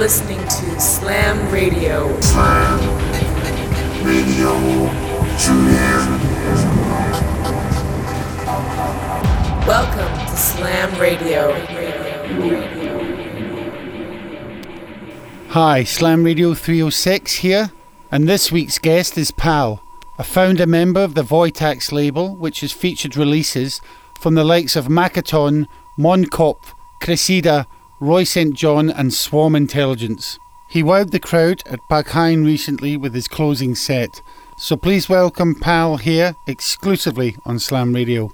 listening to Slam Radio. Slam Radio. Welcome to Slam Radio. Hi, Slam Radio 306 here, and this week's guest is Pal, a founder member of the Voitax label, which has featured releases from the likes of Makaton, Monkopf, Cressida, Roy St. John, and Swarm Intelligence. He wowed the crowd at Berghain recently with his closing set, so please welcome Pal here exclusively on Slam Radio.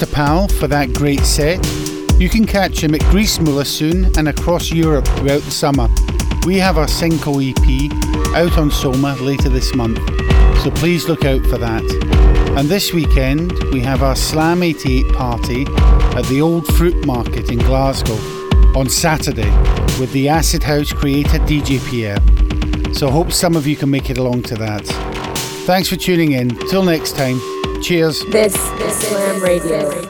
To Pal for that great set. You can catch him at Griessmühle soon and across Europe throughout the summer. We have our Cinco EP out on Soma later this month, so please look out for that. And this weekend, we have our Slam 88 party at the Old Fruit Market in Glasgow on Saturday with the Acid House creator DJ Pierre. So hope some of you can make it along to that. Thanks for tuning in. Till next time, cheers. This is Slam Radio.